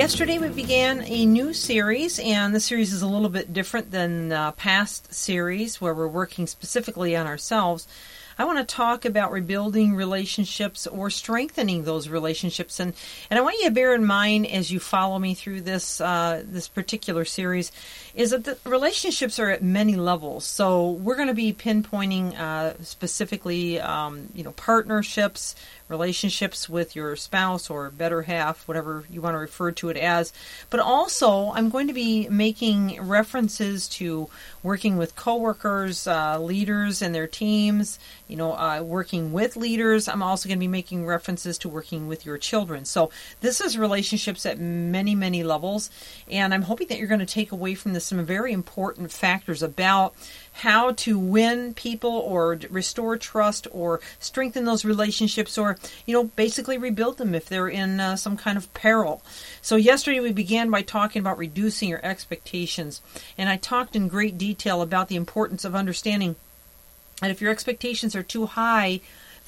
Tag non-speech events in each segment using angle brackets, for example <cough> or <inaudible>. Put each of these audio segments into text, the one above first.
Yesterday, we began a new series, and the series is a little bit different than the past series where we're working specifically on ourselves. I want to talk about rebuilding relationships or strengthening those relationships, and, and I want you to bear in mind as you follow me through this uh, this particular series, is that the relationships are at many levels. So we're going to be pinpointing uh, specifically, um, you know, partnerships, relationships with your spouse or better half, whatever you want to refer to it as. But also, I'm going to be making references to working with coworkers, uh, leaders and their teams, you know, uh, working with leaders. I'm also going to be making references to working with your children. So this is relationships at many, many levels. And I'm hoping that you're going to take away from this some very important factors about how to win people or restore trust or strengthen those relationships or, you know, basically rebuild them if they're in uh, some kind of peril. So, yesterday we began by talking about reducing your expectations. And I talked in great detail about the importance of understanding that if your expectations are too high,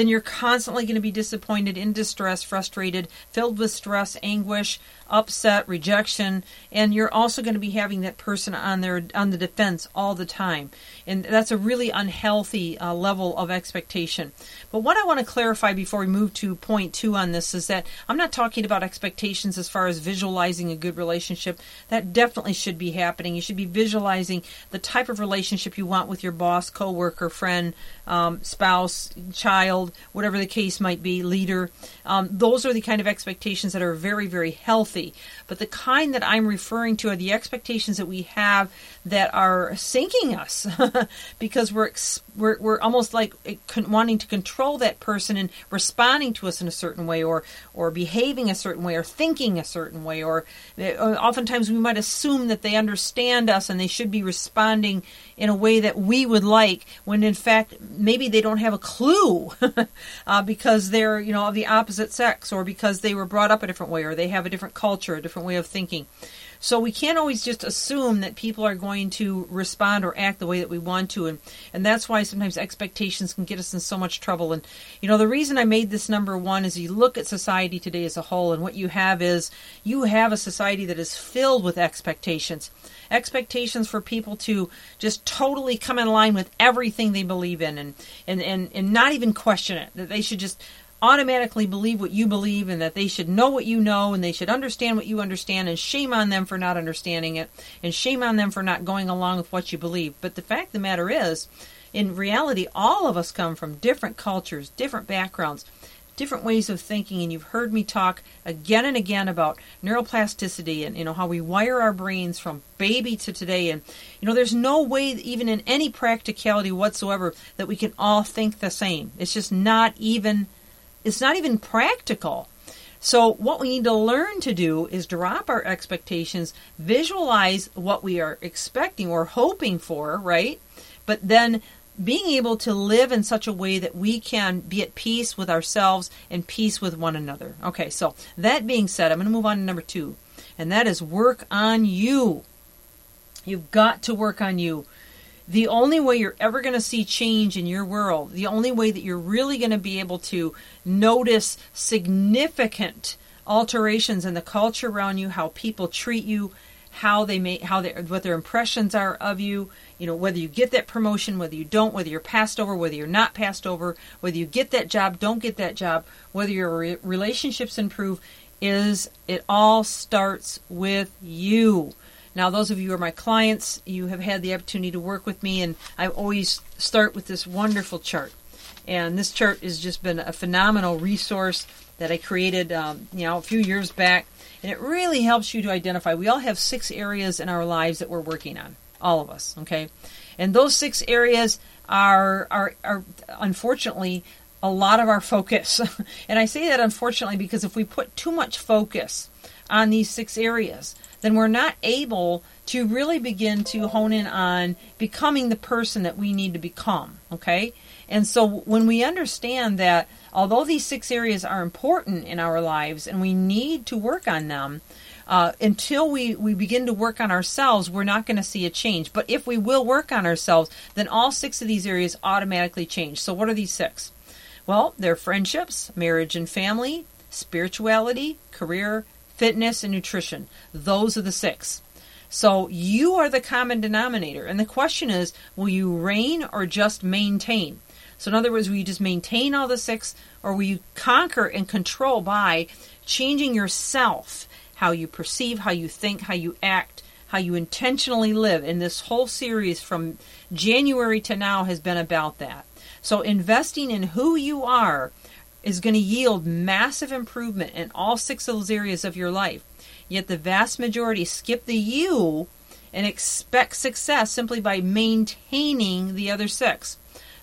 then you're constantly going to be disappointed, in distress, frustrated, filled with stress, anguish, upset, rejection, and you're also going to be having that person on their on the defense all the time, and that's a really unhealthy uh, level of expectation. But what I want to clarify before we move to point two on this is that I'm not talking about expectations as far as visualizing a good relationship. That definitely should be happening. You should be visualizing the type of relationship you want with your boss, coworker, friend, um, spouse, child, whatever the case might be, leader. Um, those are the kind of expectations that are very, very healthy. But the kind that I'm referring to are the expectations that we have that are sinking us <laughs> because we're, we're, we're almost like eh, wanting to control that person and responding to us in a certain way or, or behaving a certain way or thinking a certain way. Or eh, oftentimes we might assume that they understand us and they should be responding in a way that we would like when in fact maybe they don't have a clue <laughs> uh, because they're you know of the opposite sex or because they were brought up a different way or they have a different culture a different way of thinking so we can't always just assume that people are going to respond or act the way that we want to and and that's why sometimes expectations can get us in so much trouble and you know the reason I made this number 1 is you look at society today as a whole and what you have is you have a society that is filled with expectations expectations for people to just totally come in line with everything they believe in and, and, and, and not even question it. That they should just automatically believe what you believe and that they should know what you know and they should understand what you understand and shame on them for not understanding it and shame on them for not going along with what you believe. But the fact of the matter is, in reality, all of us come from different cultures, different backgrounds different ways of thinking. And you've heard me talk again and again about neuroplasticity and you know how we wire our brains from baby to today. And you know there's no way even in any practicality whatsoever that we can all think the same. It's just not even it's not even practical so what we need to learn to do is drop our expectations visualize what we are expecting or hoping for right but then being able to live in such a way that we can be at peace with ourselves and peace with one another. Okay, so that being said, I'm going to move on to number two, and that is work on you. You've got to work on you. The only way you're ever going to see change in your world, the only way that you're really going to be able to notice significant alterations in the culture around you, how people treat you, how they may how they what their impressions are of you you know whether you get that promotion whether you don't whether you're passed over whether you're not passed over whether you get that job don't get that job whether your re- relationships improve is it all starts with you now those of you who are my clients you have had the opportunity to work with me and i always start with this wonderful chart and this chart has just been a phenomenal resource that i created um, you know a few years back and it really helps you to identify. We all have six areas in our lives that we're working on, all of us, okay? And those six areas are, are, are unfortunately a lot of our focus. <laughs> and I say that unfortunately because if we put too much focus on these six areas, then we're not able to really begin to hone in on becoming the person that we need to become. Okay? And so when we understand that although these six areas are important in our lives and we need to work on them, uh, until we, we begin to work on ourselves, we're not going to see a change. But if we will work on ourselves, then all six of these areas automatically change. So, what are these six? Well, they're friendships, marriage and family, spirituality, career, fitness, and nutrition. Those are the six. So you are the common denominator. And the question is will you reign or just maintain? So, in other words, will you just maintain all the six, or will you conquer and control by changing yourself, how you perceive, how you think, how you act, how you intentionally live? And this whole series from January to now has been about that. So, investing in who you are is going to yield massive improvement in all six of those areas of your life. Yet the vast majority skip the you and expect success simply by maintaining the other six.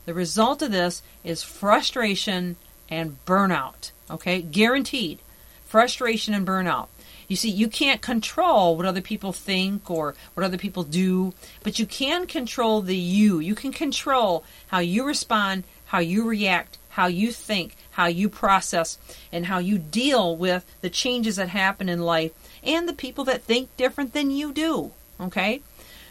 The result of this is frustration and burnout. Okay, guaranteed. Frustration and burnout. You see, you can't control what other people think or what other people do, but you can control the you. You can control how you respond, how you react, how you think, how you process, and how you deal with the changes that happen in life and the people that think different than you do. Okay?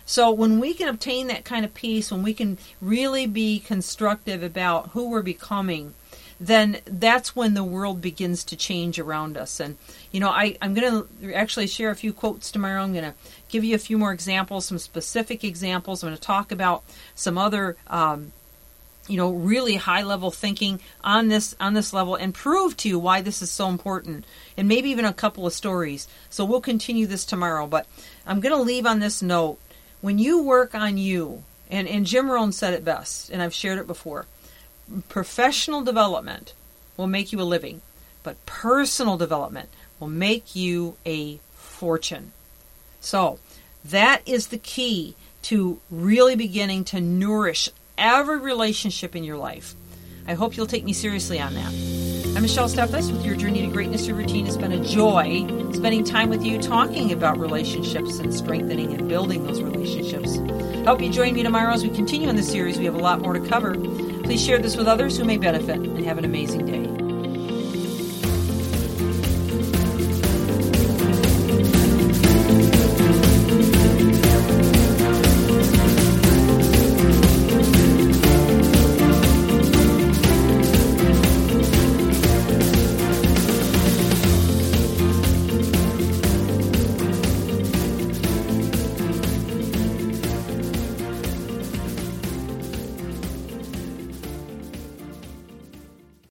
So when we can obtain that kind of peace, when we can really be constructive about who we're becoming, then that's when the world begins to change around us. And, you know, I, I'm going to actually share a few quotes tomorrow. I'm going to give you a few more examples, some specific examples. I'm going to talk about some other. Um, you know really high level thinking on this on this level and prove to you why this is so important and maybe even a couple of stories so we'll continue this tomorrow but i'm going to leave on this note when you work on you, and, and Jim Rohn said it best, and I've shared it before professional development will make you a living, but personal development will make you a fortune. So, that is the key to really beginning to nourish every relationship in your life. I hope you'll take me seriously on that. I'm Michelle Steffes with your Journey to Greatness Your Routine. It's been a joy spending time with you talking about relationships and strengthening and building those relationships. I hope you join me tomorrow as we continue in the series. We have a lot more to cover. Please share this with others who may benefit and have an amazing day.